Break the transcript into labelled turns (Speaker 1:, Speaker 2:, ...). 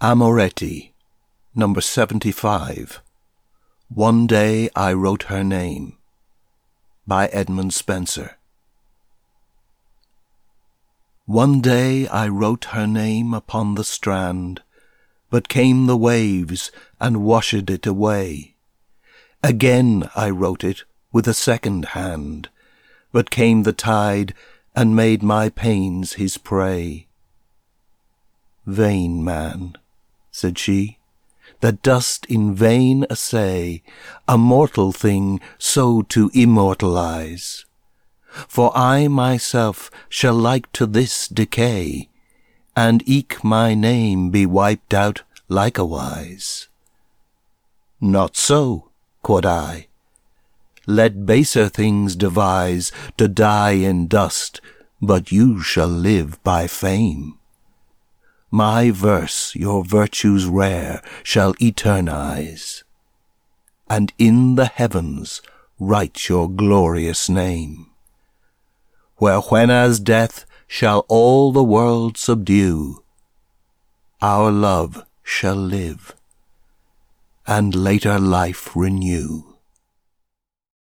Speaker 1: Amoretti, number 75. One day I wrote her name. By Edmund Spenser. One day I wrote her name upon the strand, but came the waves and washed it away. Again I wrote it with a second hand, but came the tide and made my pains his prey. Vain man, said she, that dost in vain essay a mortal thing so to immortalize. For I myself shall like to this decay, and eke my name be wiped out likewise. Not so, quod I. Let baser things devise to die in dust, but you shall live by fame. My verse your virtues rare shall eternize, and in the heavens write your glorious name. Where when as death shall all the world subdue, our love shall live, and later life renew.